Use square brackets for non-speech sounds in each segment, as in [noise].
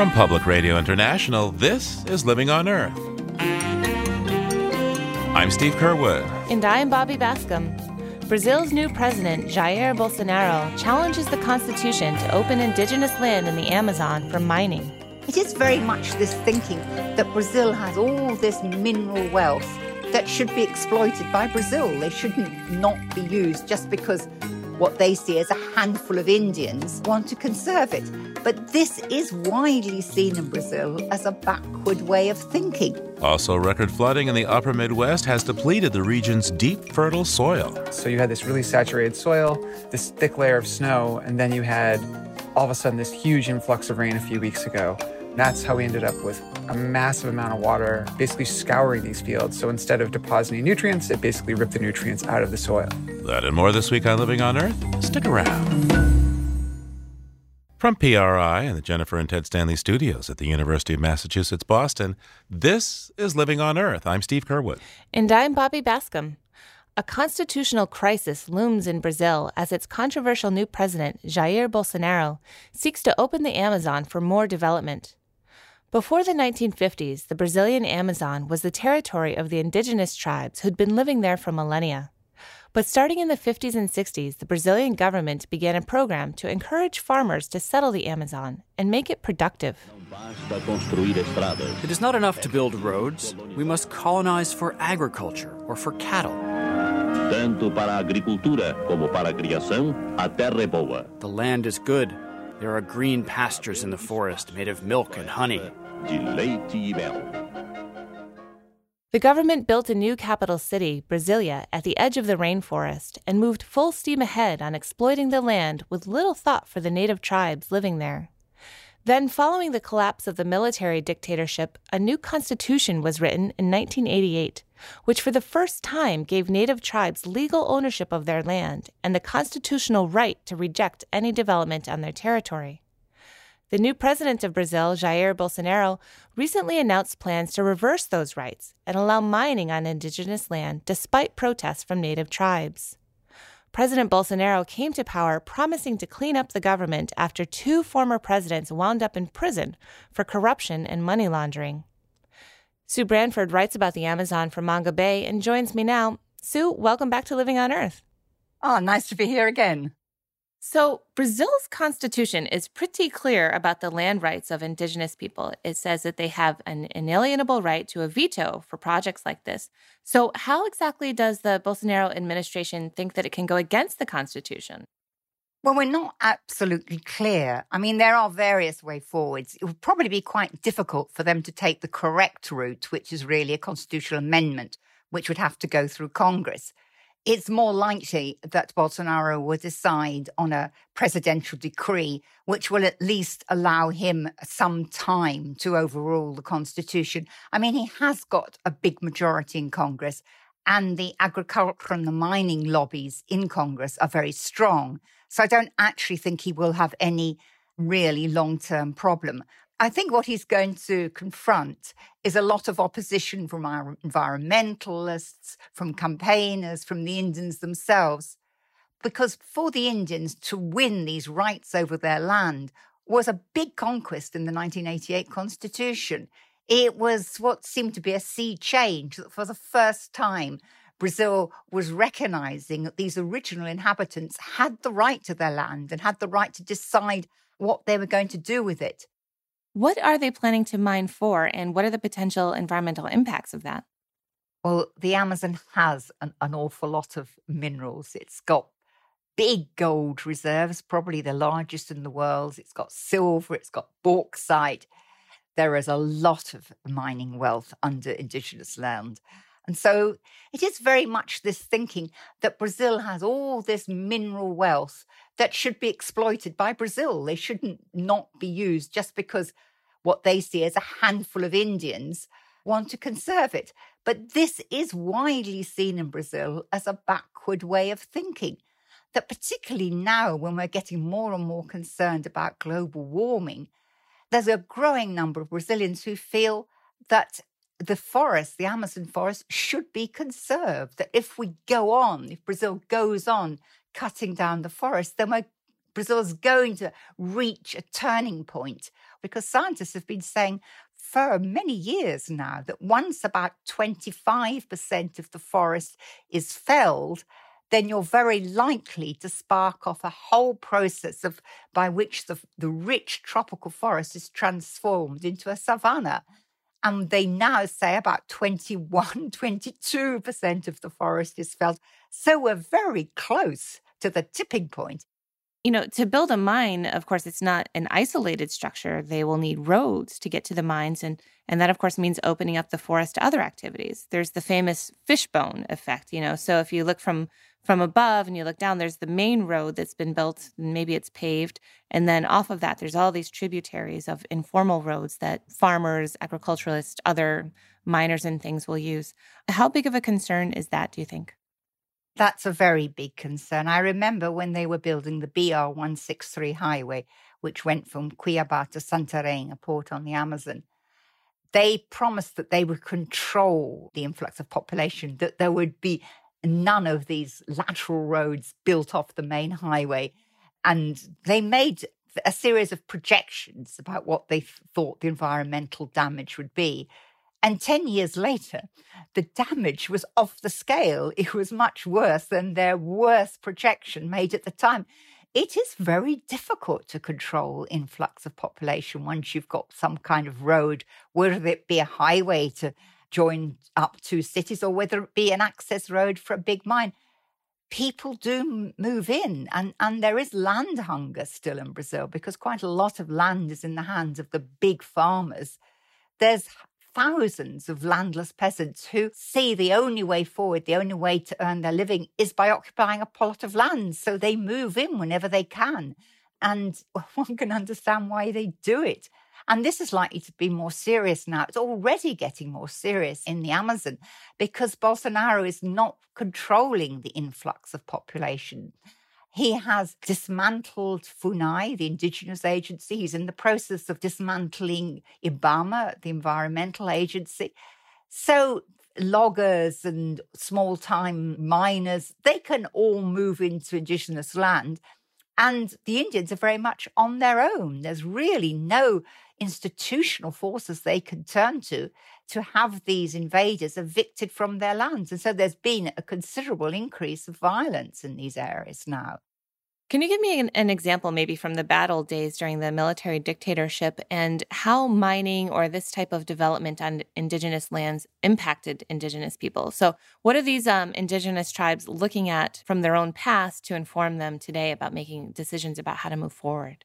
From Public Radio International, this is Living on Earth. I'm Steve Curwood. And I'm Bobby Bascomb. Brazil's new president, Jair Bolsonaro, challenges the constitution to open indigenous land in the Amazon for mining. It is very much this thinking that Brazil has all this mineral wealth that should be exploited by Brazil. They shouldn't not be used just because what they see as a handful of Indians want to conserve it. But this is widely seen in Brazil as a backward way of thinking. Also, record flooding in the upper Midwest has depleted the region's deep, fertile soil. So you had this really saturated soil, this thick layer of snow, and then you had all of a sudden this huge influx of rain a few weeks ago. That's how we ended up with a massive amount of water basically scouring these fields. So instead of depositing nutrients, it basically ripped the nutrients out of the soil. That and more this week on Living on Earth. Stick around. From PRI and the Jennifer and Ted Stanley studios at the University of Massachusetts Boston, this is Living on Earth. I'm Steve Curwood. And I'm Bobby Bascomb. A constitutional crisis looms in Brazil as its controversial new president, Jair Bolsonaro, seeks to open the Amazon for more development. Before the 1950s, the Brazilian Amazon was the territory of the indigenous tribes who'd been living there for millennia. But starting in the 50s and 60s, the Brazilian government began a program to encourage farmers to settle the Amazon and make it productive. It is not enough to build roads. We must colonize for agriculture or for cattle. Tanto para agricultura como para criação, a terra é boa. The land is good. There are green pastures in the forest made of milk and honey. The government built a new capital city, Brasilia, at the edge of the rainforest and moved full steam ahead on exploiting the land with little thought for the native tribes living there. Then, following the collapse of the military dictatorship, a new constitution was written in 1988, which for the first time gave native tribes legal ownership of their land and the constitutional right to reject any development on their territory. The new president of Brazil, Jair Bolsonaro, recently announced plans to reverse those rights and allow mining on indigenous land despite protests from native tribes. President Bolsonaro came to power promising to clean up the government after two former presidents wound up in prison for corruption and money laundering. Sue Branford writes about the Amazon from Mongabay and joins me now. Sue, welcome back to Living on Earth. Oh, nice to be here again. So, Brazil's constitution is pretty clear about the land rights of indigenous people. It says that they have an inalienable right to a veto for projects like this. So, how exactly does the Bolsonaro administration think that it can go against the constitution? Well, we're not absolutely clear. I mean, there are various way forwards. It would probably be quite difficult for them to take the correct route, which is really a constitutional amendment, which would have to go through Congress it's more likely that Bolsonaro will decide on a presidential decree, which will at least allow him some time to overrule the constitution. I mean, he has got a big majority in Congress, and the agriculture and the mining lobbies in Congress are very strong. So I don't actually think he will have any really long term problem. I think what he's going to confront is a lot of opposition from our environmentalists, from campaigners, from the Indians themselves. Because for the Indians to win these rights over their land was a big conquest in the 1988 Constitution. It was what seemed to be a sea change that for the first time Brazil was recognizing that these original inhabitants had the right to their land and had the right to decide what they were going to do with it. What are they planning to mine for, and what are the potential environmental impacts of that? Well, the Amazon has an, an awful lot of minerals. It's got big gold reserves, probably the largest in the world. It's got silver, it's got bauxite. There is a lot of mining wealth under indigenous land. And so it is very much this thinking that Brazil has all this mineral wealth that should be exploited by Brazil. They shouldn't not be used just because what they see as a handful of Indians want to conserve it. But this is widely seen in Brazil as a backward way of thinking. That particularly now, when we're getting more and more concerned about global warming, there's a growing number of Brazilians who feel that the forest, the Amazon forest, should be conserved. That if we go on, if Brazil goes on cutting down the forest, then we're Brazil is going to reach a turning point because scientists have been saying for many years now that once about 25% of the forest is felled, then you're very likely to spark off a whole process of by which the, the rich tropical forest is transformed into a savanna. And they now say about 21, [laughs] 22% of the forest is felled. So we're very close to the tipping point. You know, to build a mine, of course, it's not an isolated structure. They will need roads to get to the mines. And, and that, of course, means opening up the forest to other activities. There's the famous fishbone effect, you know. So if you look from from above and you look down, there's the main road that's been built, and maybe it's paved. And then off of that, there's all these tributaries of informal roads that farmers, agriculturalists, other miners, and things will use. How big of a concern is that, do you think? That's a very big concern. I remember when they were building the BR 163 highway, which went from Cuiabá to Santarém, a port on the Amazon. They promised that they would control the influx of population, that there would be none of these lateral roads built off the main highway. And they made a series of projections about what they thought the environmental damage would be. And 10 years later, the damage was off the scale. [laughs] It was much worse than their worst projection made at the time. It is very difficult to control influx of population once you've got some kind of road, whether it be a highway to join up two cities or whether it be an access road for a big mine. People do move in, and, and there is land hunger still in Brazil because quite a lot of land is in the hands of the big farmers. There's thousands of landless peasants who see the only way forward, the only way to earn their living is by occupying a plot of land. So they move in whenever they can. And [laughs] one can understand why they do it. And this is likely to be more serious now. It's already getting more serious in the Amazon because Bolsonaro is not controlling the influx of population. He has dismantled FUNAI, the indigenous agency. He's in the process of dismantling IBAMA, the environmental agency. So loggers and small time miners, they can all move into indigenous land. And the Indians are very much on their own. There's really no institutional forces they can turn to to have these invaders evicted from their lands. And so there's been a considerable increase of violence in these areas now. Can you give me an, an, example, maybe from the battle days during the military dictatorship, and how mining or this type of development on indigenous lands impacted indigenous people? So, what are these um, indigenous tribes looking at from their own past to inform them today about making decisions about how to move forward?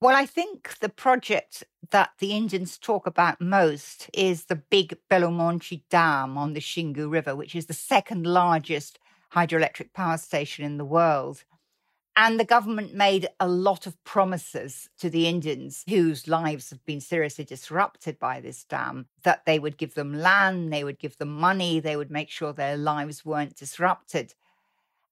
Well, I think the project that the Indians talk about most is the big Belo Monte Dam on the Xingu River, which is the second largest hydroelectric power station in the world. And the government made a lot of promises to the Indians whose lives have been seriously disrupted by this dam that they would give them land, they would give them money, they would make sure their lives weren't disrupted.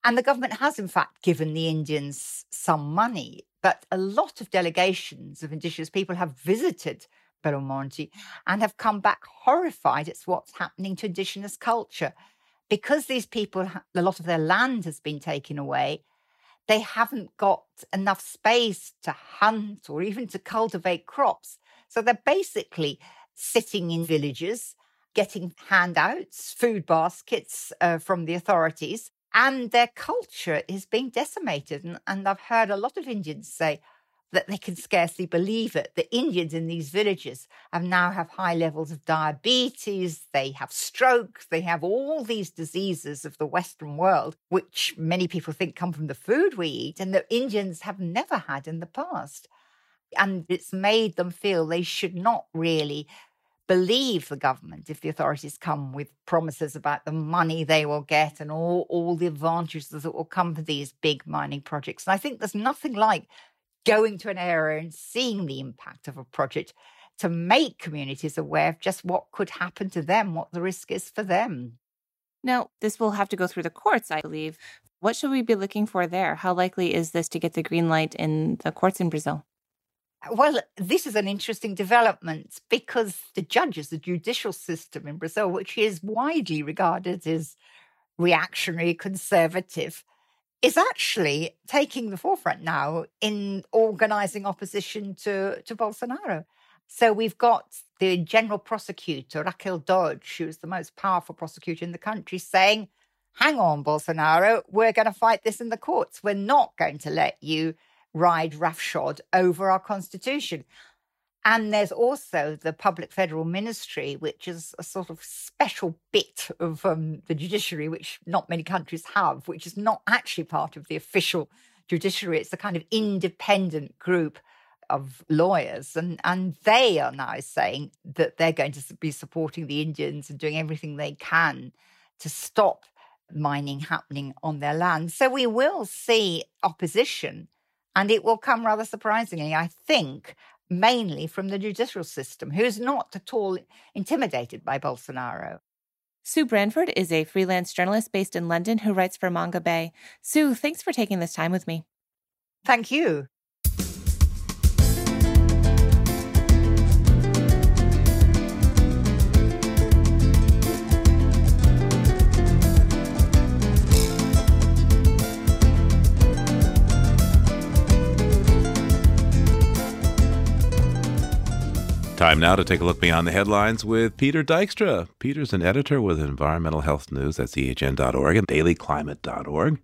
And the government has, in fact, given the Indians some money. But a lot of delegations of Indigenous people have visited Belo Monte and have come back horrified at what's happening to Indigenous culture. Because these people, a lot of their land has been taken away, they haven't got enough space to hunt or even to cultivate crops. So they're basically sitting in villages, getting handouts, food baskets uh, from the authorities, and their culture is being decimated. And, and I've heard a lot of Indians say that they can scarcely believe it. The Indians in these villages have now have high levels of diabetes, they have strokes, they have all these diseases of the Western world, which many people think come from the food we eat, and the Indians have never had in the past. And it's made them feel they should not really believe the government if the authorities come with promises about the money they will get and all, all the advantages that will come for these big mining projects. And I think there's nothing like going to an area and seeing the impact of a project to make communities aware of just what could happen to them, what the risk is for them. Now, this will have to go through the courts, I believe. What should we be looking for there? How likely is this to get the green light in the courts in Brazil? Well, this is an interesting development because the judges, the judicial system in Brazil, which is widely regarded as reactionary, conservative, is actually taking the forefront now in organizing opposition to, to Bolsonaro. So we've got the general prosecutor, Raquel Dodge, who's the most powerful prosecutor in the country, saying, Hang on, Bolsonaro, we're going to fight this in the courts. We're not going to let you ride roughshod over our constitution. And there's also the Public Federal Ministry, which is a sort of special bit of um, the judiciary, which not many countries have, which is not actually part of the official judiciary. It's a kind of independent group of lawyers. And, and they are now saying that they're going to be supporting the Indians and doing everything they can to stop mining happening on their land. So we will see opposition, and it will come rather surprisingly, I think, mainly from the judicial system, who's not at all intimidated by Bolsonaro. Sue Branford is a freelance journalist based in London who writes for Mongabay. Sue, thanks for taking this time with me. Thank you. Time now to take a look beyond the headlines with Peter Dykstra. Peter's an editor with Environmental Health News at ehn.org and dailyclimate.org.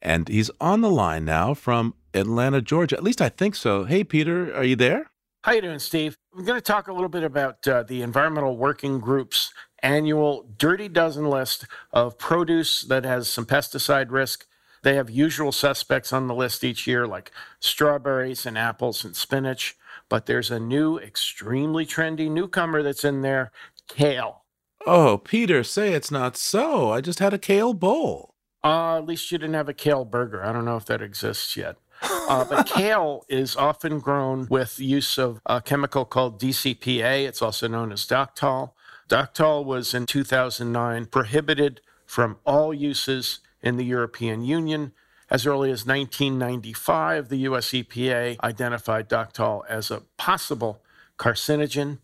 And he's on the line now from Atlanta, Georgia. At least I think so. Hey, Peter, are you there? How you doing, Steve? I'm going to talk a little bit about uh, the Environmental Working Group's annual Dirty Dozen list of produce that has some pesticide risk. They have usual suspects on the list each year, like strawberries and apples and spinach but there's a new, extremely trendy newcomer that's in there kale. Oh, Peter, say it's not so. I just had a kale bowl. Uh, at least you didn't have a kale burger. I don't know if that exists yet. Uh, but [laughs] kale is often grown with use of a chemical called DCPA. It's also known as Dacthal. Dacthal was in 2009 prohibited from all uses in the European Union as early as 1995, the US EPA identified Dacthal as a possible carcinogen,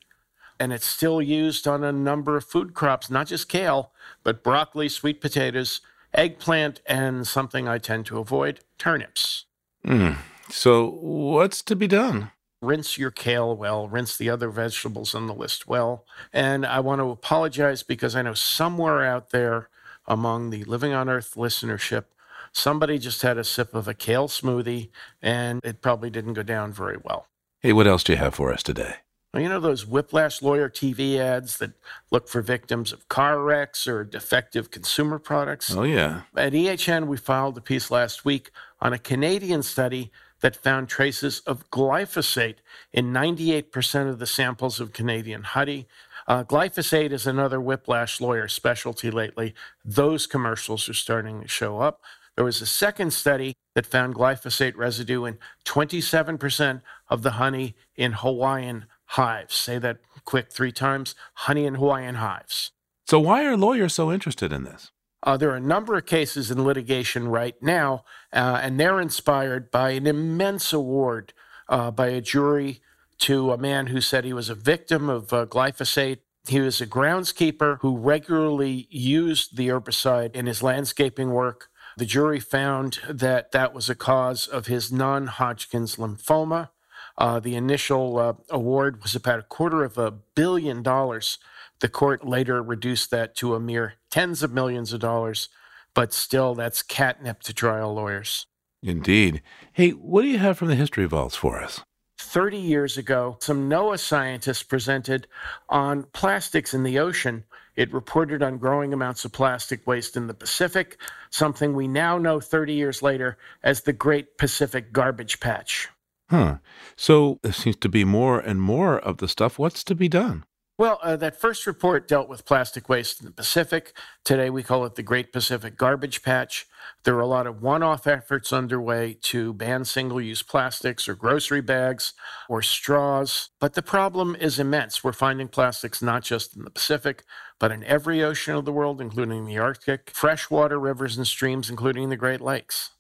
and it's still used on a number of food crops, not just kale, but broccoli, sweet potatoes, eggplant, and something I tend to avoid turnips. Mm. So, what's to be done? Rinse your kale well, rinse the other vegetables on the list well. And I want to apologize because I know somewhere out there among the Living on Earth listenership, somebody just had a sip of a kale smoothie and it probably didn't go down very well. Hey, what else do you have for us today? Well, you know those whiplash lawyer TV ads that look for victims of car wrecks or defective consumer products? Oh, yeah. At EHN, we filed a piece last week on a Canadian study that found traces of glyphosate in 98% of the samples of Canadian honey. Uh, glyphosate is another whiplash lawyer specialty lately. Those commercials are starting to show up. There was a second study that found glyphosate residue in 27% of the honey in Hawaiian hives. Say that quick three times honey in Hawaiian hives. So, why are lawyers so interested in this? Uh, there are a number of cases in litigation right now, uh, and they're inspired by an immense award uh, by a jury to a man who said he was a victim of uh, glyphosate. He was a groundskeeper who regularly used the herbicide in his landscaping work. The jury found that that was a cause of his non Hodgkin's lymphoma. Uh, the initial uh, award was about a quarter of a billion dollars. The court later reduced that to a mere tens of millions of dollars, but still, that's catnip to trial lawyers. Indeed. Hey, what do you have from the history vaults for us? 30 years ago, some NOAA scientists presented on plastics in the ocean. It reported on growing amounts of plastic waste in the Pacific, something we now know 30 years later as the Great Pacific Garbage Patch. Huh. So there seems to be more and more of the stuff. What's to be done? Well, uh, that first report dealt with plastic waste in the Pacific. Today we call it the Great Pacific Garbage Patch. There are a lot of one off efforts underway to ban single use plastics or grocery bags or straws. But the problem is immense. We're finding plastics not just in the Pacific, but in every ocean of the world, including the Arctic, freshwater rivers and streams, including the Great Lakes.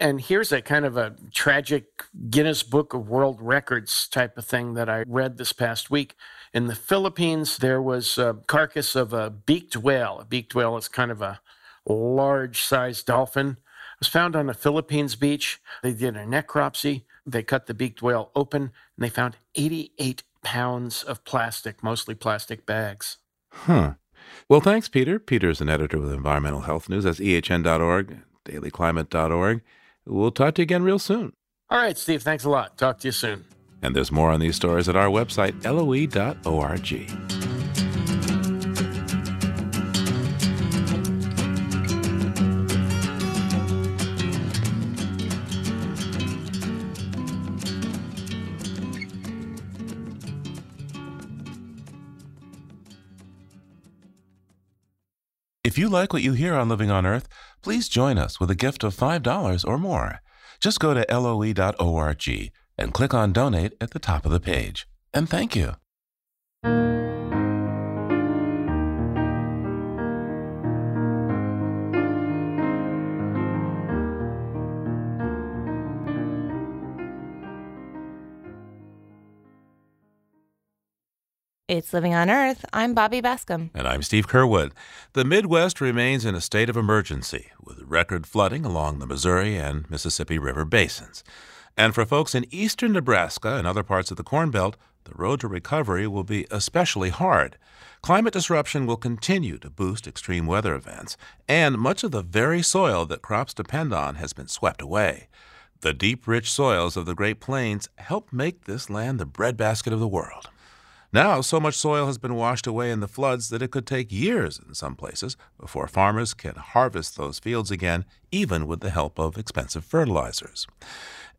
And here's a kind of a tragic Guinness Book of World Records type of thing that I read this past week. In the Philippines, there was a carcass of a beaked whale. A beaked whale is kind of a large sized dolphin. It was found on a Philippines beach. They did a necropsy. They cut the beaked whale open and they found 88 pounds of plastic, mostly plastic bags. Huh. Well, thanks, Peter. Peter is an editor with Environmental Health News. That's ehn.org, dailyclimate.org. We'll talk to you again real soon. All right, Steve, thanks a lot. Talk to you soon. And there's more on these stories at our website, loe.org. If you like what you hear on Living on Earth, please join us with a gift of $5 or more. Just go to loe.org and click on Donate at the top of the page. And thank you. It's Living on Earth. I'm Bobby Bascomb. And I'm Steve Curwood. The Midwest remains in a state of emergency with record flooding along the Missouri and Mississippi River basins. And for folks in eastern Nebraska and other parts of the Corn Belt, the road to recovery will be especially hard. Climate disruption will continue to boost extreme weather events, and much of the very soil that crops depend on has been swept away. The deep, rich soils of the Great Plains help make this land the breadbasket of the world. Now, so much soil has been washed away in the floods that it could take years in some places before farmers can harvest those fields again, even with the help of expensive fertilizers.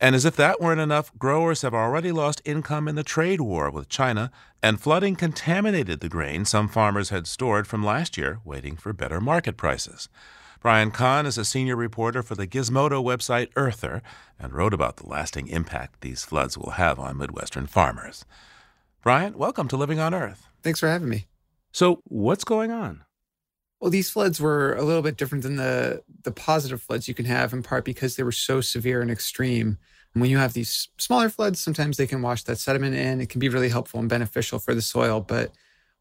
And as if that weren't enough, growers have already lost income in the trade war with China, and flooding contaminated the grain some farmers had stored from last year, waiting for better market prices. Brian Kahn is a senior reporter for the Gizmodo website Earther and wrote about the lasting impact these floods will have on Midwestern farmers. Brian, welcome to Living on Earth. Thanks for having me. So, what's going on? Well, these floods were a little bit different than the the positive floods you can have, in part because they were so severe and extreme. And when you have these smaller floods, sometimes they can wash that sediment in. It can be really helpful and beneficial for the soil. But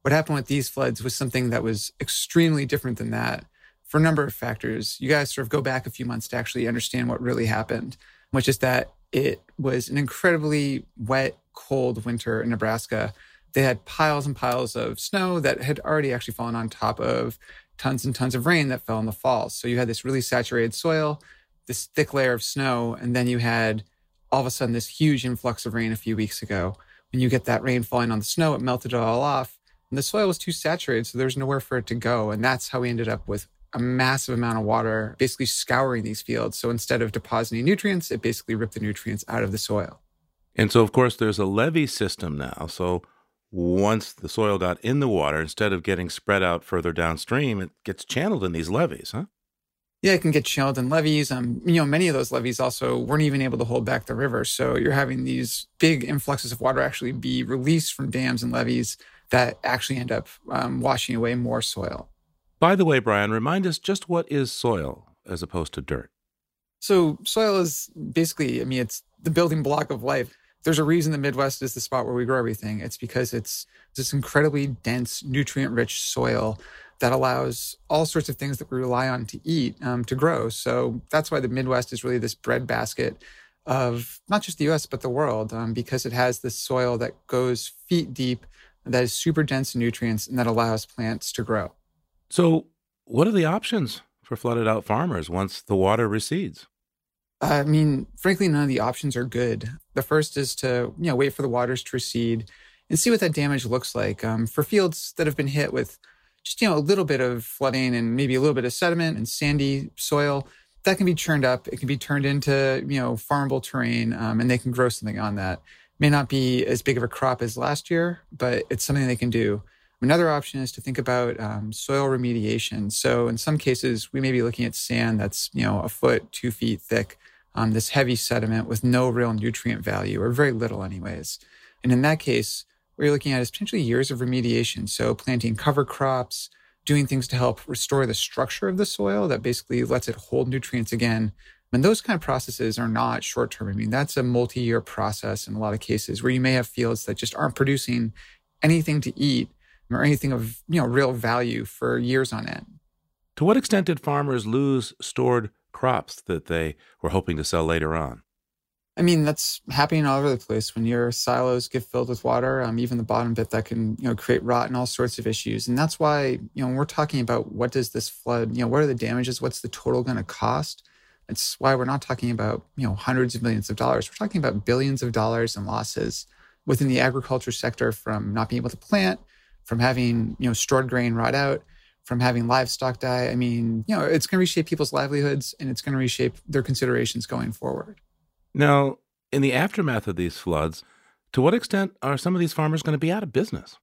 what happened with these floods was something that was extremely different than that for a number of factors. You guys sort of go back a few months to actually understand what really happened, which is that it was an incredibly wet, cold winter in Nebraska. They had piles and piles of snow that had already actually fallen on top of tons and tons of rain that fell in the fall. So you had this really saturated soil, this thick layer of snow, and then you had all of a sudden this huge influx of rain a few weeks ago. When you get that rain falling on the snow, it melted it all off. And the soil was too saturated, so there's nowhere for it to go. And that's how we ended up with a massive amount of water basically scouring these fields. So instead of depositing nutrients, it basically ripped the nutrients out of the soil. And so, of course, there's a levee system now. So once the soil got in the water, instead of getting spread out further downstream, it gets channeled in these levees, huh? Yeah, it can get channeled in levees. Um, you know, many of those levees also weren't even able to hold back the river. So you're having these big influxes of water actually be released from dams and levees that actually end up um, washing away more soil. By the way, Brian, remind us just what is soil as opposed to dirt? So soil is basically, I mean, it's the building block of life. There's a reason the Midwest is the spot where we grow everything. It's because it's this incredibly dense, nutrient rich soil that allows all sorts of things that we rely on to eat um, to grow. So that's why the Midwest is really this breadbasket of not just the US, but the world, um, because it has this soil that goes feet deep, that is super dense in nutrients, and that allows plants to grow. So, what are the options for flooded out farmers once the water recedes? I mean, frankly, none of the options are good. The first is to you know wait for the waters to recede and see what that damage looks like um, for fields that have been hit with just you know a little bit of flooding and maybe a little bit of sediment and sandy soil. That can be churned up. It can be turned into you know farmable terrain, um, and they can grow something on that. May not be as big of a crop as last year, but it's something they can do. Another option is to think about um, soil remediation. So in some cases, we may be looking at sand that's you know a foot, two feet thick, um, this heavy sediment with no real nutrient value or very little, anyways. And in that case, what you're looking at is potentially years of remediation. So planting cover crops, doing things to help restore the structure of the soil that basically lets it hold nutrients again. And those kind of processes are not short term. I mean, that's a multi year process in a lot of cases where you may have fields that just aren't producing anything to eat or anything of you know real value for years on end. To what extent did farmers lose stored crops that they were hoping to sell later on. I mean, that's happening all over the place. When your silos get filled with water, um, even the bottom bit that can, you know, create rot and all sorts of issues. And that's why, you know, when we're talking about what does this flood, you know, what are the damages? What's the total going to cost? That's why we're not talking about, you know, hundreds of millions of dollars. We're talking about billions of dollars in losses within the agriculture sector from not being able to plant, from having, you know, stored grain rot out, from having livestock die. I mean, you know, it's going to reshape people's livelihoods and it's going to reshape their considerations going forward. Now, in the aftermath of these floods, to what extent are some of these farmers going to be out of business?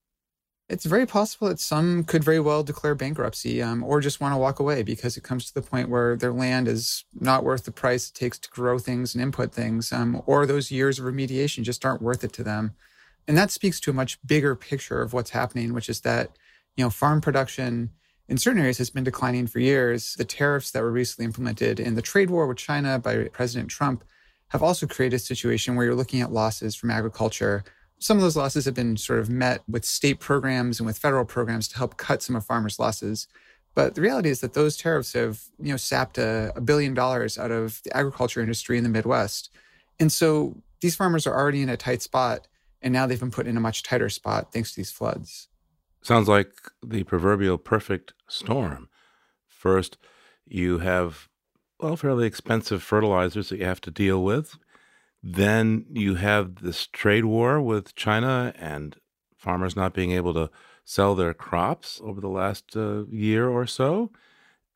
It's very possible that some could very well declare bankruptcy um, or just want to walk away because it comes to the point where their land is not worth the price it takes to grow things and input things, um, or those years of remediation just aren't worth it to them. And that speaks to a much bigger picture of what's happening, which is that, you know, farm production in certain areas has been declining for years. The tariffs that were recently implemented in the trade war with China by President Trump have also created a situation where you're looking at losses from agriculture. Some of those losses have been sort of met with state programs and with federal programs to help cut some of farmers' losses. But the reality is that those tariffs have, you know, sapped a, a billion dollars out of the agriculture industry in the Midwest. And so these farmers are already in a tight spot, and now they've been put in a much tighter spot thanks to these floods. Sounds like the proverbial perfect storm. First, you have well, fairly expensive fertilizers that you have to deal with. Then you have this trade war with China and farmers not being able to sell their crops over the last uh, year or so.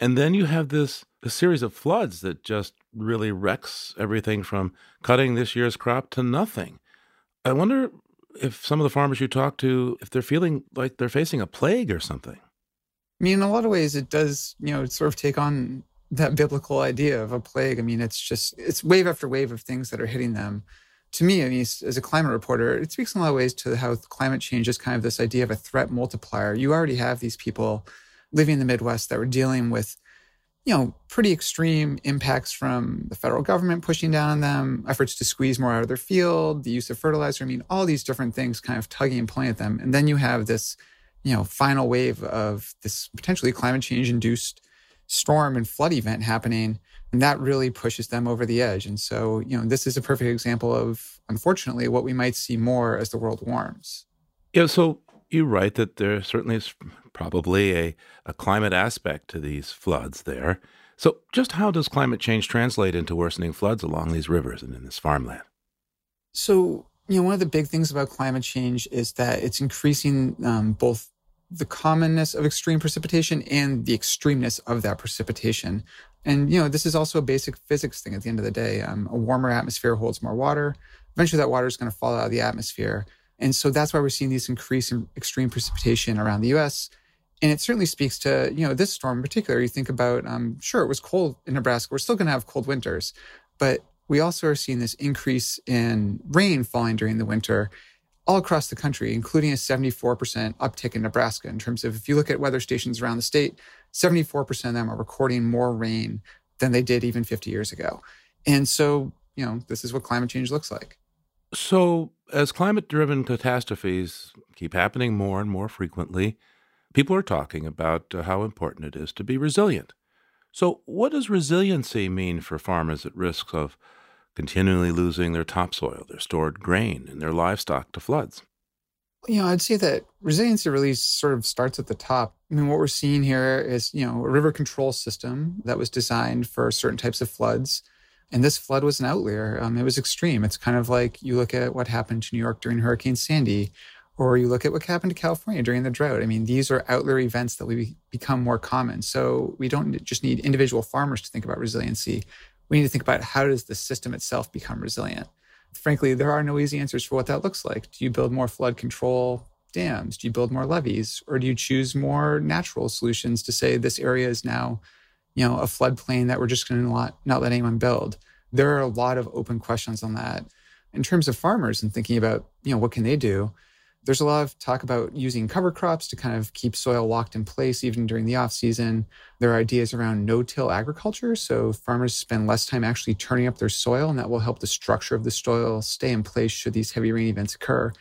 And then you have this a series of floods that just really wrecks everything from cutting this year's crop to nothing. I wonder if some of the farmers you talk to, if they're feeling like they're facing a plague or something. I mean, in a lot of ways, it does, you know, sort of take on that biblical idea of a plague. I mean, it's just, it's wave after wave of things that are hitting them. To me, I mean, as a climate reporter, it speaks in a lot of ways to how climate change is kind of this idea of a threat multiplier. You already have these people living in the Midwest that were dealing with, you know, pretty extreme impacts from the federal government pushing down on them, efforts to squeeze more out of their field, the use of fertilizer. I mean, all these different things kind of tugging and pulling at them. And then you have this, you know, final wave of this potentially climate change induced storm and flood event happening. And that really pushes them over the edge. And so, you know, this is a perfect example of, unfortunately, what we might see more as the world warms. Yeah. So you write that there certainly is probably a, a climate aspect to these floods there. So, just how does climate change translate into worsening floods along these rivers and in this farmland? So, you know, one of the big things about climate change is that it's increasing um, both the commonness of extreme precipitation and the extremeness of that precipitation. And, you know, this is also a basic physics thing at the end of the day. Um, a warmer atmosphere holds more water. Eventually, that water is going to fall out of the atmosphere. And so that's why we're seeing these increase in extreme precipitation around the US. And it certainly speaks to, you know, this storm in particular. You think about, um, sure, it was cold in Nebraska. We're still going to have cold winters, but we also are seeing this increase in rain falling during the winter all across the country, including a 74% uptick in Nebraska in terms of if you look at weather stations around the state, 74% of them are recording more rain than they did even 50 years ago. And so, you know, this is what climate change looks like. So, as climate driven catastrophes keep happening more and more frequently, people are talking about uh, how important it is to be resilient. So, what does resiliency mean for farmers at risk of continually losing their topsoil, their stored grain, and their livestock to floods? You know, I'd say that resiliency really sort of starts at the top. I mean, what we're seeing here is, you know, a river control system that was designed for certain types of floods. And this flood was an outlier. Um, it was extreme. It's kind of like you look at what happened to New York during Hurricane Sandy, or you look at what happened to California during the drought. I mean, these are outlier events that we become more common. So we don't just need individual farmers to think about resiliency we need to think about how does the system itself become resilient. Frankly, there are no easy answers for what that looks like. Do you build more flood control dams? Do you build more levees? Or do you choose more natural solutions to say this area is now, you know, a floodplain that we're just going to not, let anyone build? There are a lot of open questions on that. In terms of farmers and thinking about, you know, what can they do? There's a lot of talk about using cover crops to kind of keep soil locked in place even during the off season. There are ideas around no-till agriculture, so farmers spend less time actually turning up their soil, and that will help the structure of the soil stay in place should these heavy rain events occur.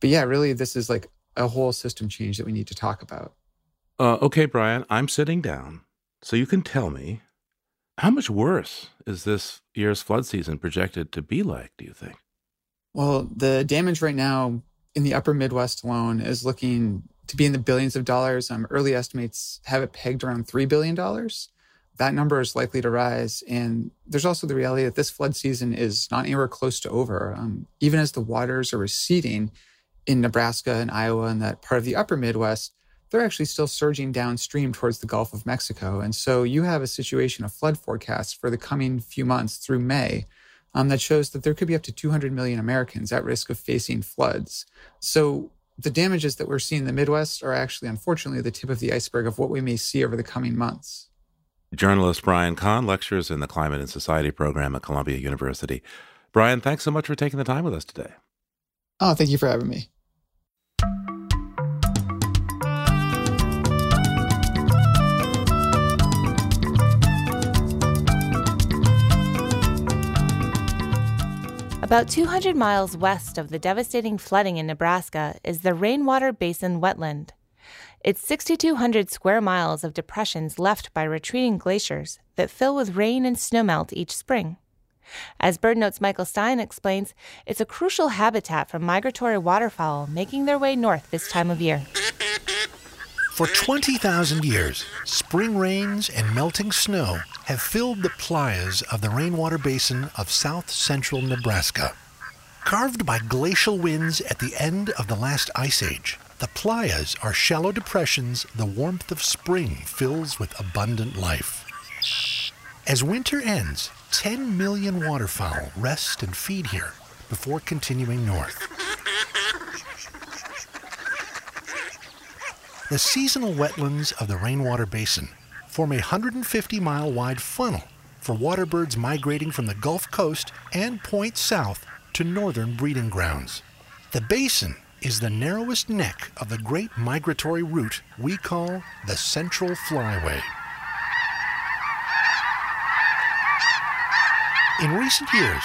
But yeah, really, this is like a whole system change that we need to talk about. Uh, okay, Brian, I'm sitting down, so you can tell me How much worse is this year's flood season projected to be like, do you think? Well, the damage right now in the upper Midwest alone is looking to be in the billions of dollars. Um, early estimates have it pegged around $3 billion. That number is likely to rise. And there's also the reality that this flood season is not anywhere close to over. Um, even as the waters are receding in Nebraska and Iowa and that part of the upper Midwest, they're actually still surging downstream towards the Gulf of Mexico. And so you have a situation of flood forecasts for the coming few months through May um, that shows that there could be up to 200 million Americans at risk of facing floods. So the damages that we're seeing in the Midwest are actually, unfortunately, the tip of the iceberg of what we may see over the coming months. Journalist Brian Kahn lectures in the Climate and Society program at Columbia University. Brian, thanks so much for taking the time with us today. Oh, thank you for having me. About 200 miles west of the devastating flooding in Nebraska is the Rainwater Basin Wetland. It's 6,200 square miles of depressions left by retreating glaciers that fill with rain and snowmelt each spring. As BirdNote's Michael Stein explains, it's a crucial habitat for migratory waterfowl making their way north this time of year. For 20,000 years, spring rains and melting snow have filled the playas of the rainwater basin of south central Nebraska. Carved by glacial winds at the end of the last ice age, the playas are shallow depressions the warmth of spring fills with abundant life. As winter ends, 10 million waterfowl rest and feed here before continuing north. The seasonal wetlands of the rainwater basin form a 150 mile wide funnel for waterbirds migrating from the Gulf Coast and point south to northern breeding grounds. The basin is the narrowest neck of the great migratory route we call the Central Flyway. In recent years,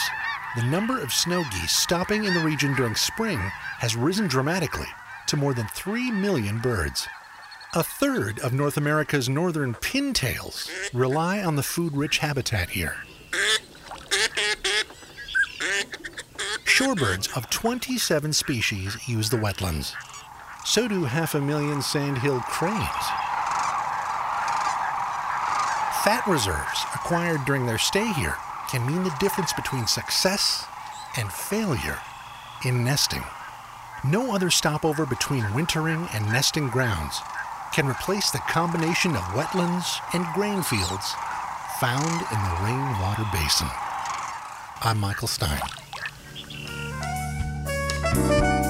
the number of snow geese stopping in the region during spring has risen dramatically to more than 3 million birds. A third of North America's northern pintails rely on the food rich habitat here. Shorebirds of 27 species use the wetlands. So do half a million sandhill cranes. Fat reserves acquired during their stay here can mean the difference between success and failure in nesting. No other stopover between wintering and nesting grounds can replace the combination of wetlands and grain fields found in the rainwater basin. I'm Michael Stein.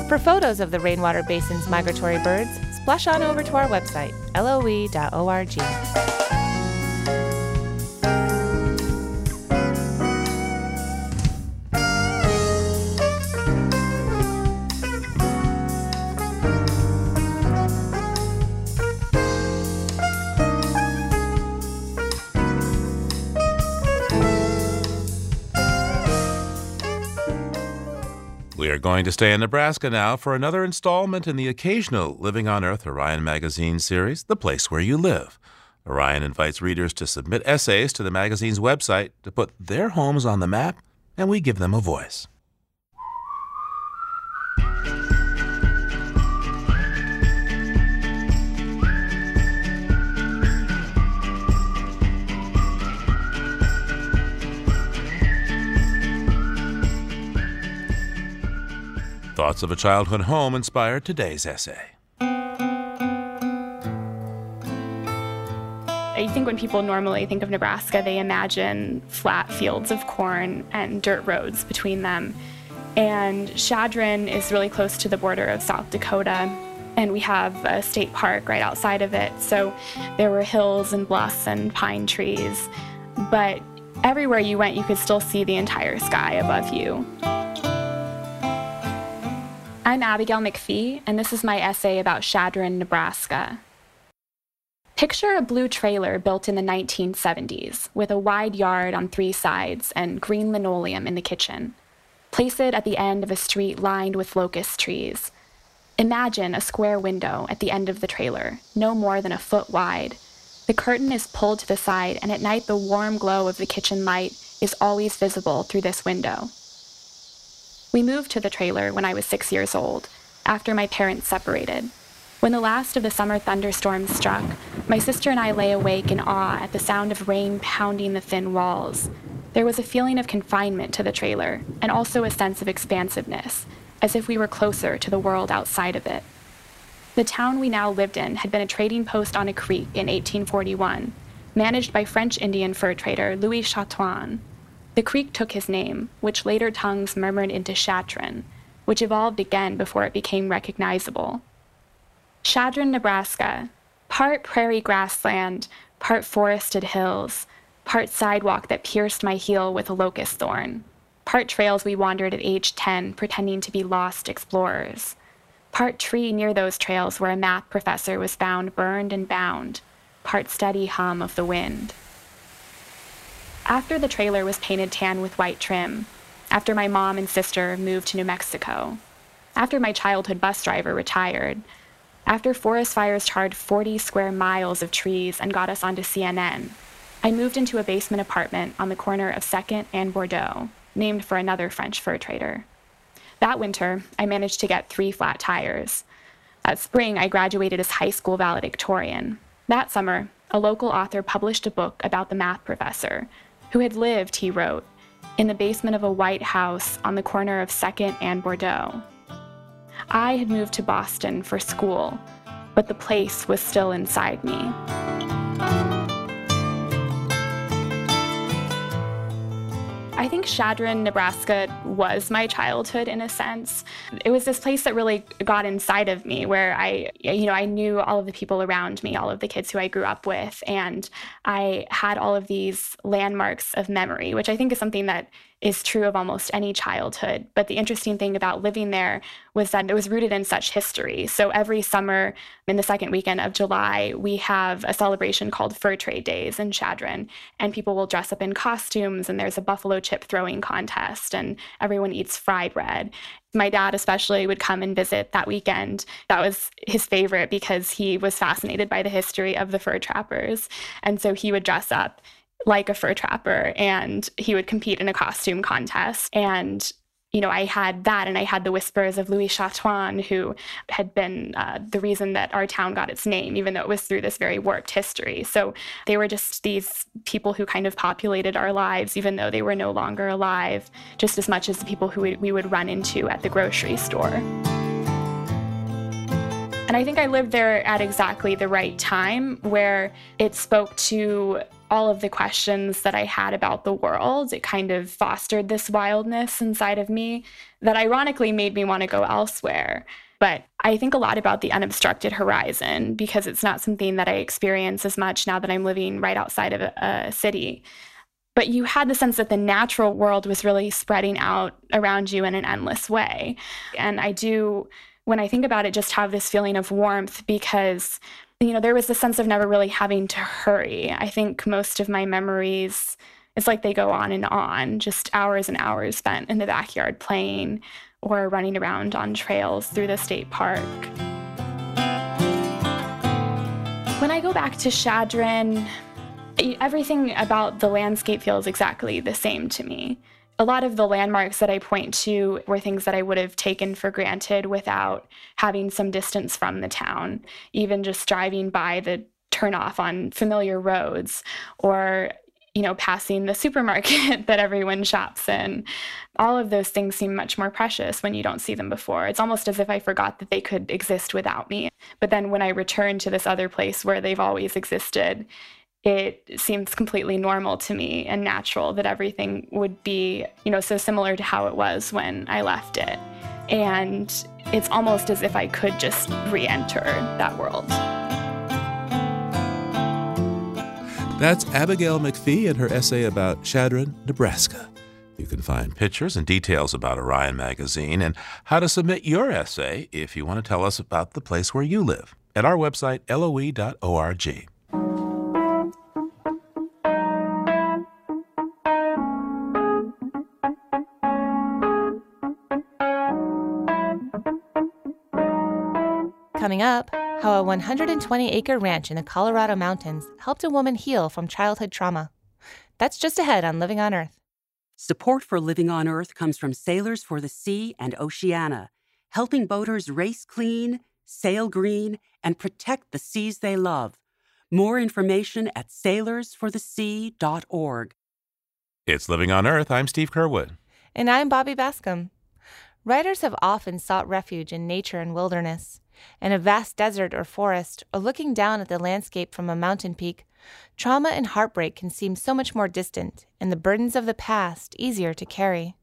For photos of the rainwater basin's migratory birds, splash on over to our website, loe.org. going to stay in Nebraska now for another installment in the occasional Living on Earth Orion magazine series, The Place Where You Live. Orion invites readers to submit essays to the magazine's website to put their homes on the map, and we give them a voice. Thoughts of a childhood home inspired today's essay. I think when people normally think of Nebraska, they imagine flat fields of corn and dirt roads between them. And Chadron is really close to the border of South Dakota, and we have a state park right outside of it. So there were hills and bluffs and pine trees. But everywhere you went, you could still see the entire sky above you. I'm Abigail McPhee, and this is my essay about Chadron, Nebraska. Picture a blue trailer built in the 1970s with a wide yard on three sides and green linoleum in the kitchen. Place it at the end of a street lined with locust trees. Imagine a square window at the end of the trailer, no more than a foot wide. The curtain is pulled to the side, and at night the warm glow of the kitchen light is always visible through this window. We moved to the trailer when I was six years old, after my parents separated. When the last of the summer thunderstorms struck, my sister and I lay awake in awe at the sound of rain pounding the thin walls. There was a feeling of confinement to the trailer, and also a sense of expansiveness, as if we were closer to the world outside of it. The town we now lived in had been a trading post on a creek in 1841, managed by French Indian fur trader Louis Chartran. The creek took his name, which later tongues murmured into Chadron, which evolved again before it became recognizable. Chadron, Nebraska, part prairie grassland, part forested hills, part sidewalk that pierced my heel with a locust thorn, part trails we wandered at age 10 pretending to be lost explorers, part tree near those trails where a math professor was found burned and bound, part steady hum of the wind. After the trailer was painted tan with white trim, after my mom and sister moved to New Mexico, after my childhood bus driver retired, after forest fires charred 40 square miles of trees and got us onto CNN, I moved into a basement apartment on the corner of 2nd and Bordeaux, named for another French fur trader. That winter, I managed to get three flat tires. That spring, I graduated as high school valedictorian. That summer, a local author published a book about the math professor, who had lived, he wrote, in the basement of a white house on the corner of 2nd and Bordeaux. I had moved to Boston for school, but the place was still inside me. I think Chadron, Nebraska was my childhood in a sense. It was this place that really got inside of me where I, you know, I knew all of the people around me, all of the kids who I grew up with, and I had all of these landmarks of memory, which I think is something that is true of almost any childhood. But the interesting thing about living there was that it was rooted in such history. So every summer, in the second weekend of July, we have a celebration called Fur Trade Days in Chadron, and people will dress up in costumes, and there's a buffalo chip throwing contest, and everyone eats fry bread. My dad, especially, would come and visit that weekend. That was his favorite because he was fascinated by the history of the fur trappers. And so he would dress up like a fur trapper and he would compete in a costume contest and you know, I had that, and I had the whispers of Louis Chartran, who had been uh, the reason that our town got its name, even though it was through this very warped history. So they were just these people who kind of populated our lives, even though they were no longer alive, just as much as the people who we would run into at the grocery store. And I think I lived there at exactly the right time where it spoke to all of the questions that I had about the world. It kind of fostered this wildness inside of me that ironically made me want to go elsewhere. But I think a lot about the unobstructed horizon because it's not something that I experience as much now that I'm living right outside of a, a city. But you had the sense that the natural world was really spreading out around you in an endless way. And I do, when I think about it, just have this feeling of warmth because you know, there was a sense of never really having to hurry. I think most of my memories, it's like they go on and on, just hours and hours spent in the backyard playing or running around on trails through the state park. When I go back to Chadron, everything about the landscape feels exactly the same to me a lot of the landmarks that I point to were things that I would have taken for granted without having some distance from the town, even just driving by the turnoff on familiar roads or you know passing the [laughs] supermarket that everyone shops in. All of those things seem much more precious when you don't see them before. It's almost as if i forgot that they could exist without me. But then when i return to this other place where they've always existed it seems completely normal to me and natural that everything would be, you know, so similar to how it was when I left it. And it's almost as if I could just re enter that world. That's Abigail McPhee in her essay about Chadron, Nebraska. You can find pictures and details about Orion Magazine and how to submit your essay if you want to tell us about the place where you live at our website, loe.org. Coming up, how a 120 acre ranch in the Colorado mountains helped a woman heal from childhood trauma. That's just ahead on Living on Earth. Support for Living on Earth comes from Sailors for the Sea and Oceana, helping boaters race clean, sail green, and protect the seas they love. More information at sailorsforthesea.org. It's Living on Earth. I'm Steve Curwood. And I'm Bobby Bascomb. Writers have often sought refuge in nature and wilderness. In a vast desert or forest, or looking down at the landscape from a mountain peak, trauma and heartbreak can seem so much more distant, and the burdens of the past easier to carry.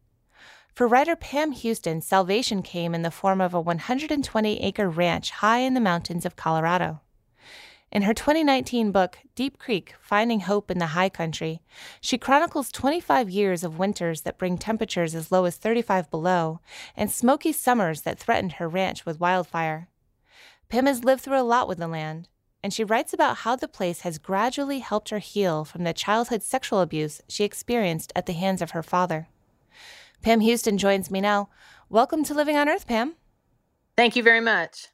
For writer Pam Houston, salvation came in the form of a 120 acre ranch high in the mountains of Colorado. In her 2019 book, Deep Creek Finding Hope in the High Country, she chronicles 25 years of winters that bring temperatures as low as 35 below and smoky summers that threatened her ranch with wildfire. Pam has lived through a lot with the land, and she writes about how the place has gradually helped her heal from the childhood sexual abuse she experienced at the hands of her father. Pam Houston joins me now. Welcome to Living on Earth, Pam. Thank you very much.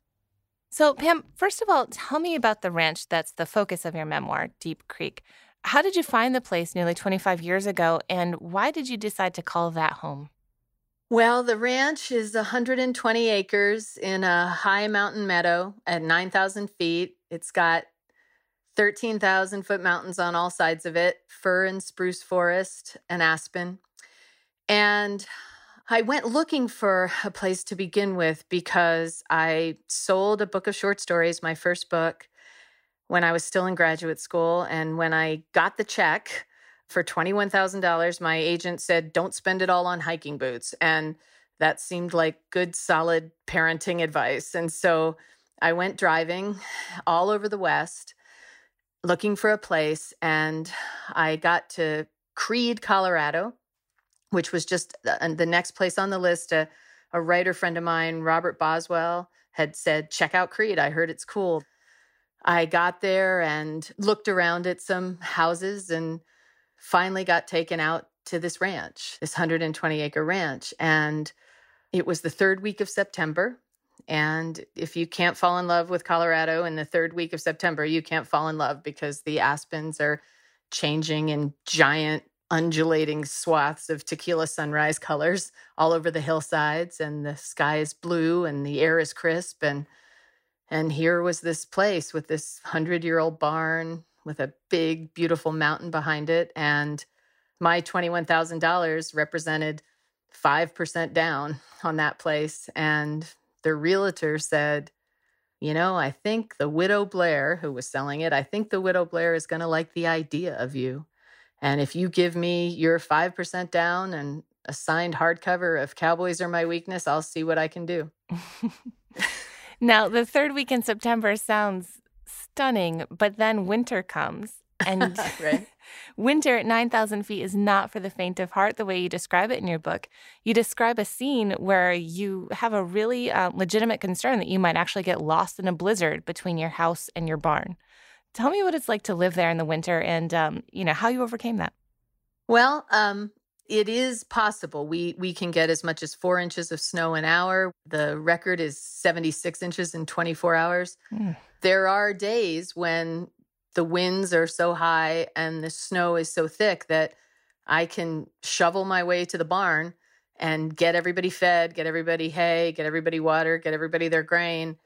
So, Pam, first of all, tell me about the ranch that's the focus of your memoir, Deep Creek. How did you find the place nearly 25 years ago, and why did you decide to call that home? Well, the ranch is 120 acres in a high mountain meadow at 9,000 feet. It's got 13,000 foot mountains on all sides of it, fir and spruce forest and aspen. And I went looking for a place to begin with because I sold a book of short stories, my first book, when I was still in graduate school. And when I got the check for $21,000, my agent said, don't spend it all on hiking boots. And that seemed like good, solid parenting advice. And so I went driving all over the West looking for a place. And I got to Creede, Colorado which was just the, uh, the next place on the list. A, a writer friend of mine, Robert Boswell, had said, Check out Creede. I heard it's cool. I got there and looked around at some houses and finally got taken out to this ranch, this 120 acre ranch. And it was the third week of September. And if you can't fall in love with Colorado in the third week of September, you can't fall in love because the aspens are changing in giant undulating swaths of tequila sunrise colors all over the hillsides and the sky is blue and the air is crisp and and here was this place with this 100-year-old barn with a big beautiful mountain behind it and my $21,000 represented 5% down on that place and the realtor said you know, I think the widow Blair, who was selling it, I think the widow Blair is going to like the idea of you. And if you give me your 5% down and a signed hardcover of Cowboys Are My Weakness, I'll see what I can do. [laughs] now, the third week in September sounds stunning, but then winter comes. And [laughs] [laughs] winter at 9,000 feet is not for the faint of heart the way you describe it in your book. You describe a scene where you have a really uh, legitimate concern that you might actually get lost in a blizzard between your house and your barn. Tell me what it's like to live there in the winter and um, you know how you overcame that. Well, um, it is possible. We we can get as much as four inches of snow an hour. The record is 76 inches in 24 hours. Mm. There are days when the winds are so high and the snow is so thick that I can shovel my way to the barn and get everybody fed, get everybody hay, get everybody water, get everybody their grain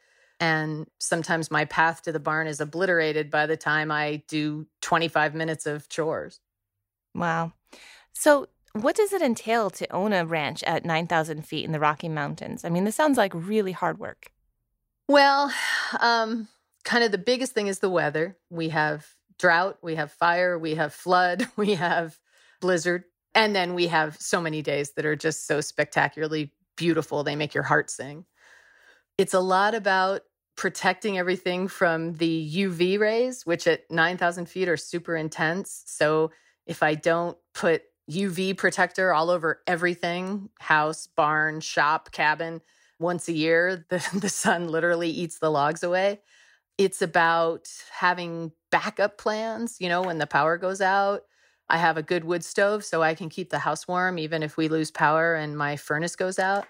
and sometimes my path to the barn is obliterated by the time I do 25 minutes of chores. Wow. So, what does it entail to own a ranch at 9,000 feet in the Rocky Mountains? I mean, this sounds like really hard work. Well, [sighs] um, kind of the biggest thing is the weather. We have drought, we have fire, we have flood, [laughs] we have blizzard, and then we have so many days that are just so spectacularly beautiful, they make your heart sing. It's a lot about protecting everything from the UV rays, which at 9,000 feet are super intense. So if I don't put UV protector all over everything house, barn, shop, cabin once a year, [laughs] the, the sun literally eats the logs away. It's about having backup plans, you know, when the power goes out. I have a good wood stove so I can keep the house warm even if we lose power and my furnace goes out.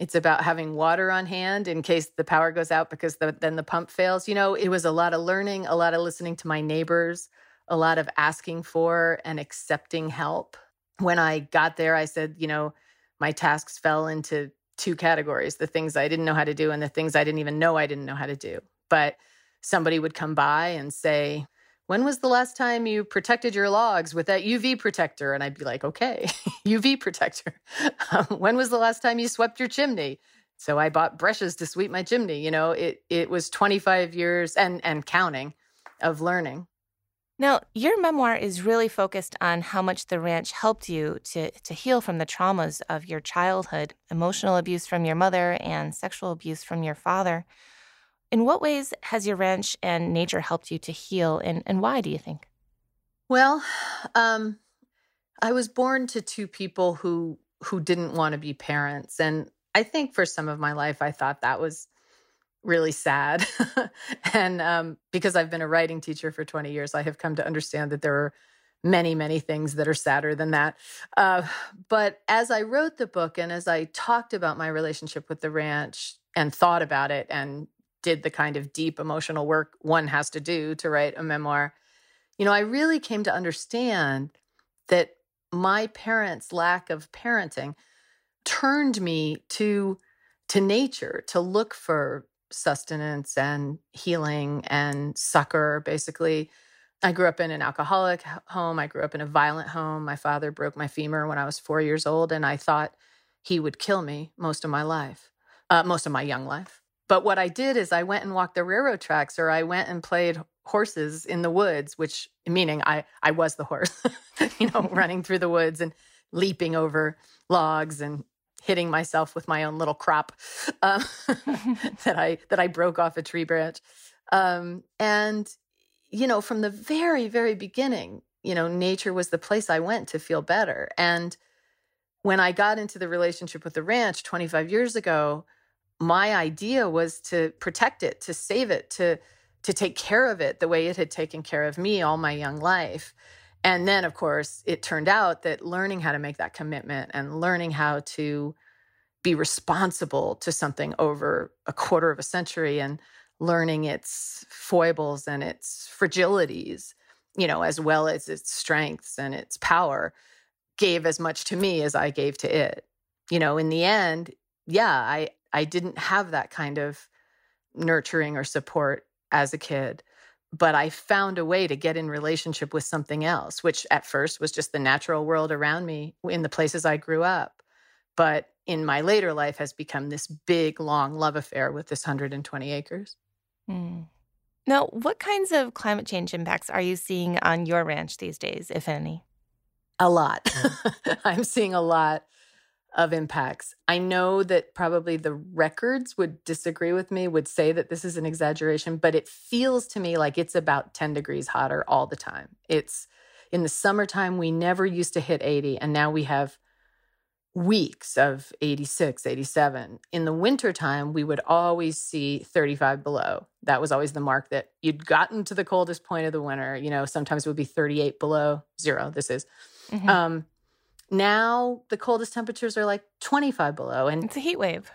It's about having water on hand in case the power goes out because the, then the pump fails. You know, it was a lot of learning, a lot of listening to my neighbors, a lot of asking for and accepting help. When I got there, I said, you know, my tasks fell into two categories the things I didn't know how to do and the things I didn't even know I didn't know how to do. But somebody would come by and say, when was the last time you protected your logs with that UV protector? And I'd be like, okay, [laughs] UV protector. [laughs] When was the last time you swept your chimney? So I bought brushes to sweep my chimney. You know, it it was 25 years and and counting of learning. Now, your memoir is really focused on how much the ranch helped you to, to heal from the traumas of your childhood, emotional abuse from your mother, and sexual abuse from your father. In what ways has your ranch and nature helped you to heal, and, and why do you think? Well, um, I was born to two people who who didn't want to be parents, and I think for some of my life, I thought that was really sad. [laughs] and um, because I've been a writing teacher for 20 years, I have come to understand that there are many, many things that are sadder than that. Uh, but as I wrote the book and as I talked about my relationship with the ranch and thought about it and did the kind of deep emotional work one has to do to write a memoir, you know, I really came to understand that my parents' lack of parenting turned me to to nature to look for sustenance and healing and succor basically. I grew up in an alcoholic home. I grew up in a violent home. My father broke my femur when i was four years old and i thought he would kill me most of my life uh, most of my young life but what I did is I went and walked the railroad tracks or I went and played horses in the woods, which meaning I I was the horse, [laughs] you know, [laughs] running through the woods and leaping over logs and hitting myself with my own little crop um, [laughs] that I that I broke off a tree branch. Um, and you know, from the very very beginning, you know, nature was the place I went to feel better. And when I got into the relationship with the ranch 25 years ago, my idea was to protect it, to save it, to to take care of it the way it had taken care of me all my young life. And then of course, it turned out that learning how to make that commitment and learning how to be responsible to something over a quarter of a century and learning its foibles and its fragilities, you know, as well as its strengths and its power, gave as much to me as I gave to it. You know, in the end, yeah, I I didn't have that kind of nurturing or support as a kid. But I found a way to get in relationship with something else, which at first was just the natural world around me in the places I grew up. But in my later life has become this big, long love affair with this 120 acres. Mm. Now, what kinds of climate change impacts are you seeing on your ranch these days, if any? A lot. [laughs] I'm seeing a lot of impacts. I know that probably the records would disagree with me, would say that this is an exaggeration, but it feels to me like it's about 10 degrees hotter all the time. It's in the summertime, we never used to hit 80, and now we have weeks of 86, 87. In the wintertime, we would always see 35 below. That was always the mark that you'd gotten to the coldest point of the winter. You know, sometimes it would be 38 below zero. This is. Mm-hmm. Um, now the coldest temperatures are like 25 below and it's a heat wave.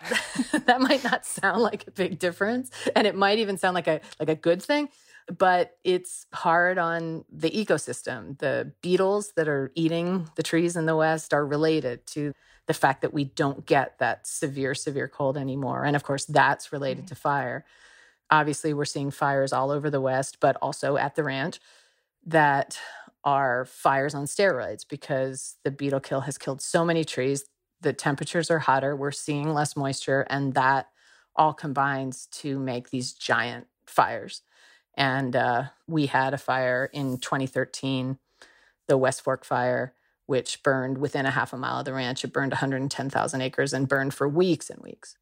[laughs] that might not sound like a big difference and it might even sound like a like a good thing, but it's hard on the ecosystem. The beetles that are eating the trees in the west are related to the fact that we don't get that severe severe cold anymore and of course that's related mm-hmm. to fire. Obviously we're seeing fires all over the west but also at the ranch that are fires on steroids because the beetle kill has killed so many trees. The temperatures are hotter, we're seeing less moisture, and that all combines to make these giant fires. And uh, we had a fire in 2013, the West Fork fire, which burned within a half a mile of the ranch. It burned 110,000 acres and burned for weeks and weeks.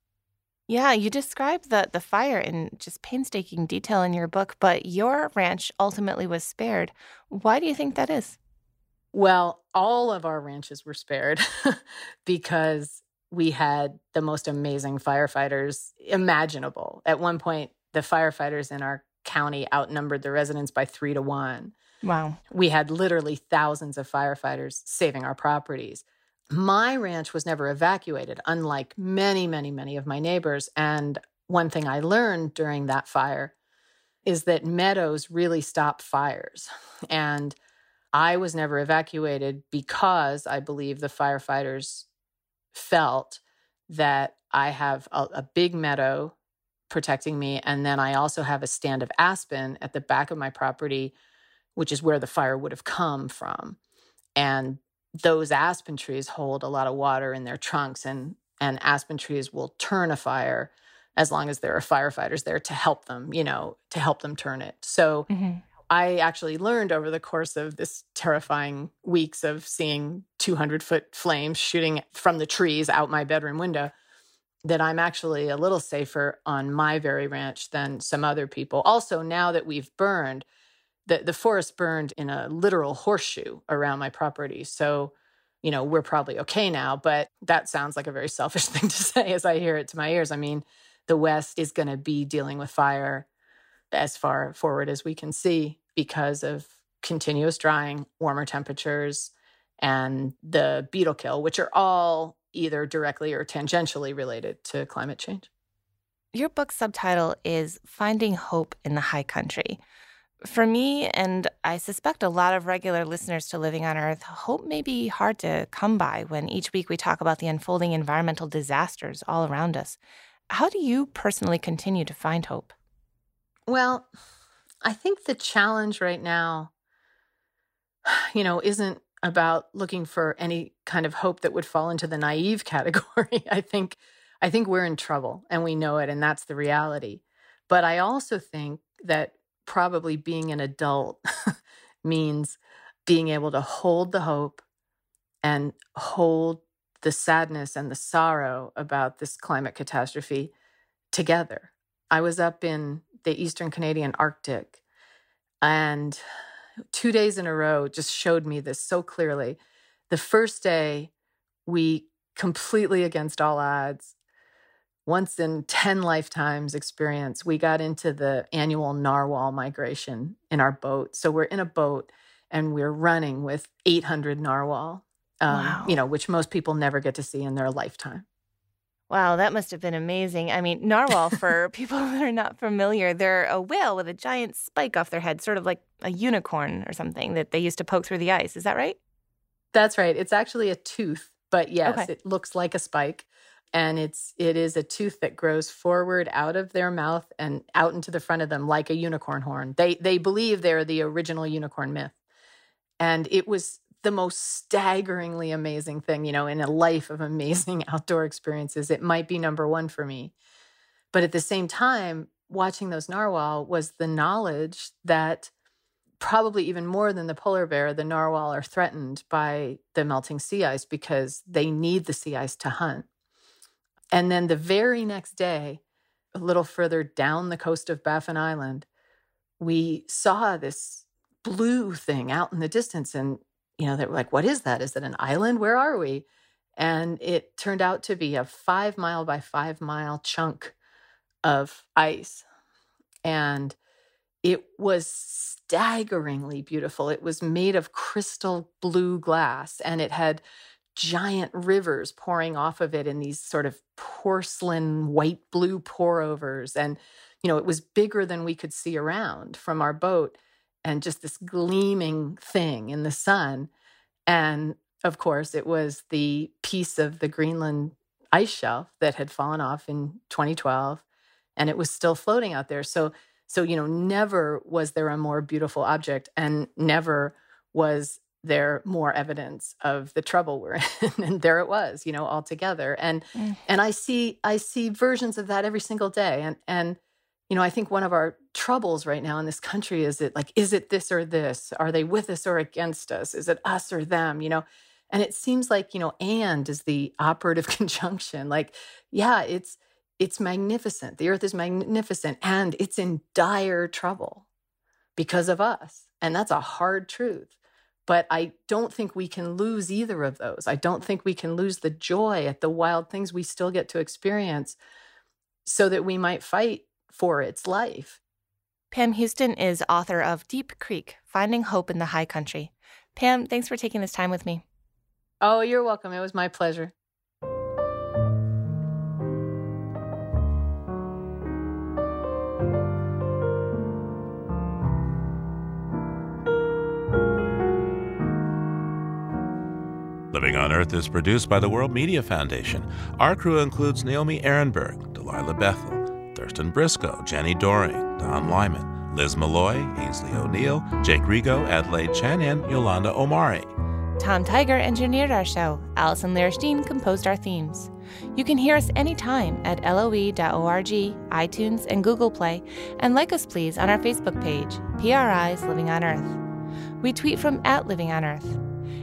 Yeah, you describe the the fire in just painstaking detail in your book, but your ranch ultimately was spared. Why do you think that is? Well, all of our ranches were spared [laughs] because we had the most amazing firefighters imaginable. At one point, the firefighters in our county outnumbered the residents by three to one. Wow. We had literally thousands of firefighters saving our properties. My ranch was never evacuated, unlike many, many, many of my neighbors. And one thing I learned during that fire is that meadows really stop fires. And I was never evacuated because I believe the firefighters felt that I have a, a, big meadow protecting me. And then I also have a stand of aspen at the back of my property, which is where the fire would have come from. And those aspen trees hold a lot of water in their trunks, and, and aspen trees will turn a fire as long as there are firefighters there to help them, you know, to help them turn it. So mm-hmm. I actually learned over the course of this terrifying weeks of seeing 200 foot flames shooting from the trees out my bedroom window that I'm actually a little safer on my very ranch than some other people. Also, now that we've burned, the, the forest burned in a literal horseshoe around my property. So, you know, we're probably okay now, but that sounds like a very [laughs] selfish thing to say as I hear it to my ears. I mean, the West is going to be dealing with fire as far forward as we can see because of continuous drying, warmer temperatures, and the beetle kill, which are all either directly or tangentially related to climate change. Your book's subtitle is Finding Hope in the High Country. For me, and I suspect a lot of regular listeners to Living on Earth, hope may be hard to come by when each week we talk about the unfolding environmental disasters all around us. How do you personally continue to find hope? Well, I think the challenge right now, [sighs] you know, isn't about looking for any kind of hope that would fall into the naive [laughs] category. I think I think we're in trouble and we know it and that's the reality. But I also think that probably being an adult [laughs] means being able to hold the hope and hold the sadness and the sorrow about this climate catastrophe together. I was up in the Eastern Canadian Arctic, and two days in a row just showed me this so clearly. The first day, we completely against all odds, once in 10 lifetimes experience, we got into the annual narwhal migration in our boat. So we're in a boat and we're running with 800 narwhal um, wow. you know, which most people never get to see in their lifetime. Wow, that must have been amazing. I mean, narwhal, for [laughs] people [laughs] that are not familiar, they're a whale with a giant spike off their head, sort of like a unicorn or something that they used to poke through the ice. Is that right? That's right. It's actually a tooth, but yes, okay. it looks like a spike. And it's it is a tooth that grows forward out of their mouth and out into the front of them like a unicorn horn. They they believe they're the original unicorn myth. And it was the most staggeringly amazing thing, you know, in a life of amazing [laughs] outdoor experiences. It might be number one for me. But at the same time, watching those narwhal was the knowledge that probably even more than the polar bear, the narwhal are threatened by the melting sea ice because they need the sea ice to hunt. And then the very next day, a little further down the coast of Baffin Island, we saw this blue thing out in the distance. And you know, they were like, what is that? Is it an island? Where are we? And it turned out to be a five mile by five mile chunk of ice. And it was staggeringly beautiful. It was made of crystal blue glass and it had giant rivers pouring off of it in these sort of porcelain white blue pour overs. And, you know, it was bigger than we could see around from our boat and just this gleaming thing in the sun. And of course, it was the piece of the Greenland ice shelf that had fallen off in 2012 and it was still floating out there. So so you know, never was there a more beautiful object and never was there more evidence of the trouble we're in [laughs] and there it was you know all together and mm. and i see i see versions of that every single day and and you know, I think one of our troubles right now in this country is it like, is it this or this? Are they with us or against us? Is it us or them? You know, and it seems like, you know, and is the operative [laughs] conjunction. Like, yeah, it's it's magnificent. The earth is magnificent and it's in dire trouble because of us. And that's a hard truth. But I don't think we can lose either of those. I don't think we can lose the joy at the wild things we still get to experience so that we might fight for its life. Pam Houston is author of Deep Creek Finding Hope in the High Country. Pam, thanks for taking this time with me. Oh, you're welcome. It was my pleasure. On Earth is produced by the World Media Foundation. Our crew includes Naomi Arenberg, Delilah Bethel, Thurston Briscoe, Jenni Doering, Don Lyman, Liz Malloy, Ainsley O'Neill, Jake Rego, Adelaide Chen, and Yolanda Omari. Tom Tiger engineered our show. Allison Lirish Dean composed our themes. You can hear us anytime at loe.org, iTunes, and Google Play, and like us please on our Facebook page, PRI's Living on Earth. We tweet from at Living on Earth.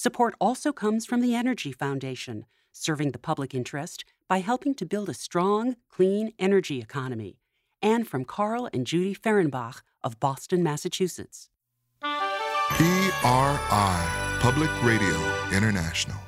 Support also comes from the Energy Foundation, serving the public interest by helping to build a strong, clean energy economy, and from Carl and Judy Ferenbach of Boston, Massachusetts. PRI, Public Radio International.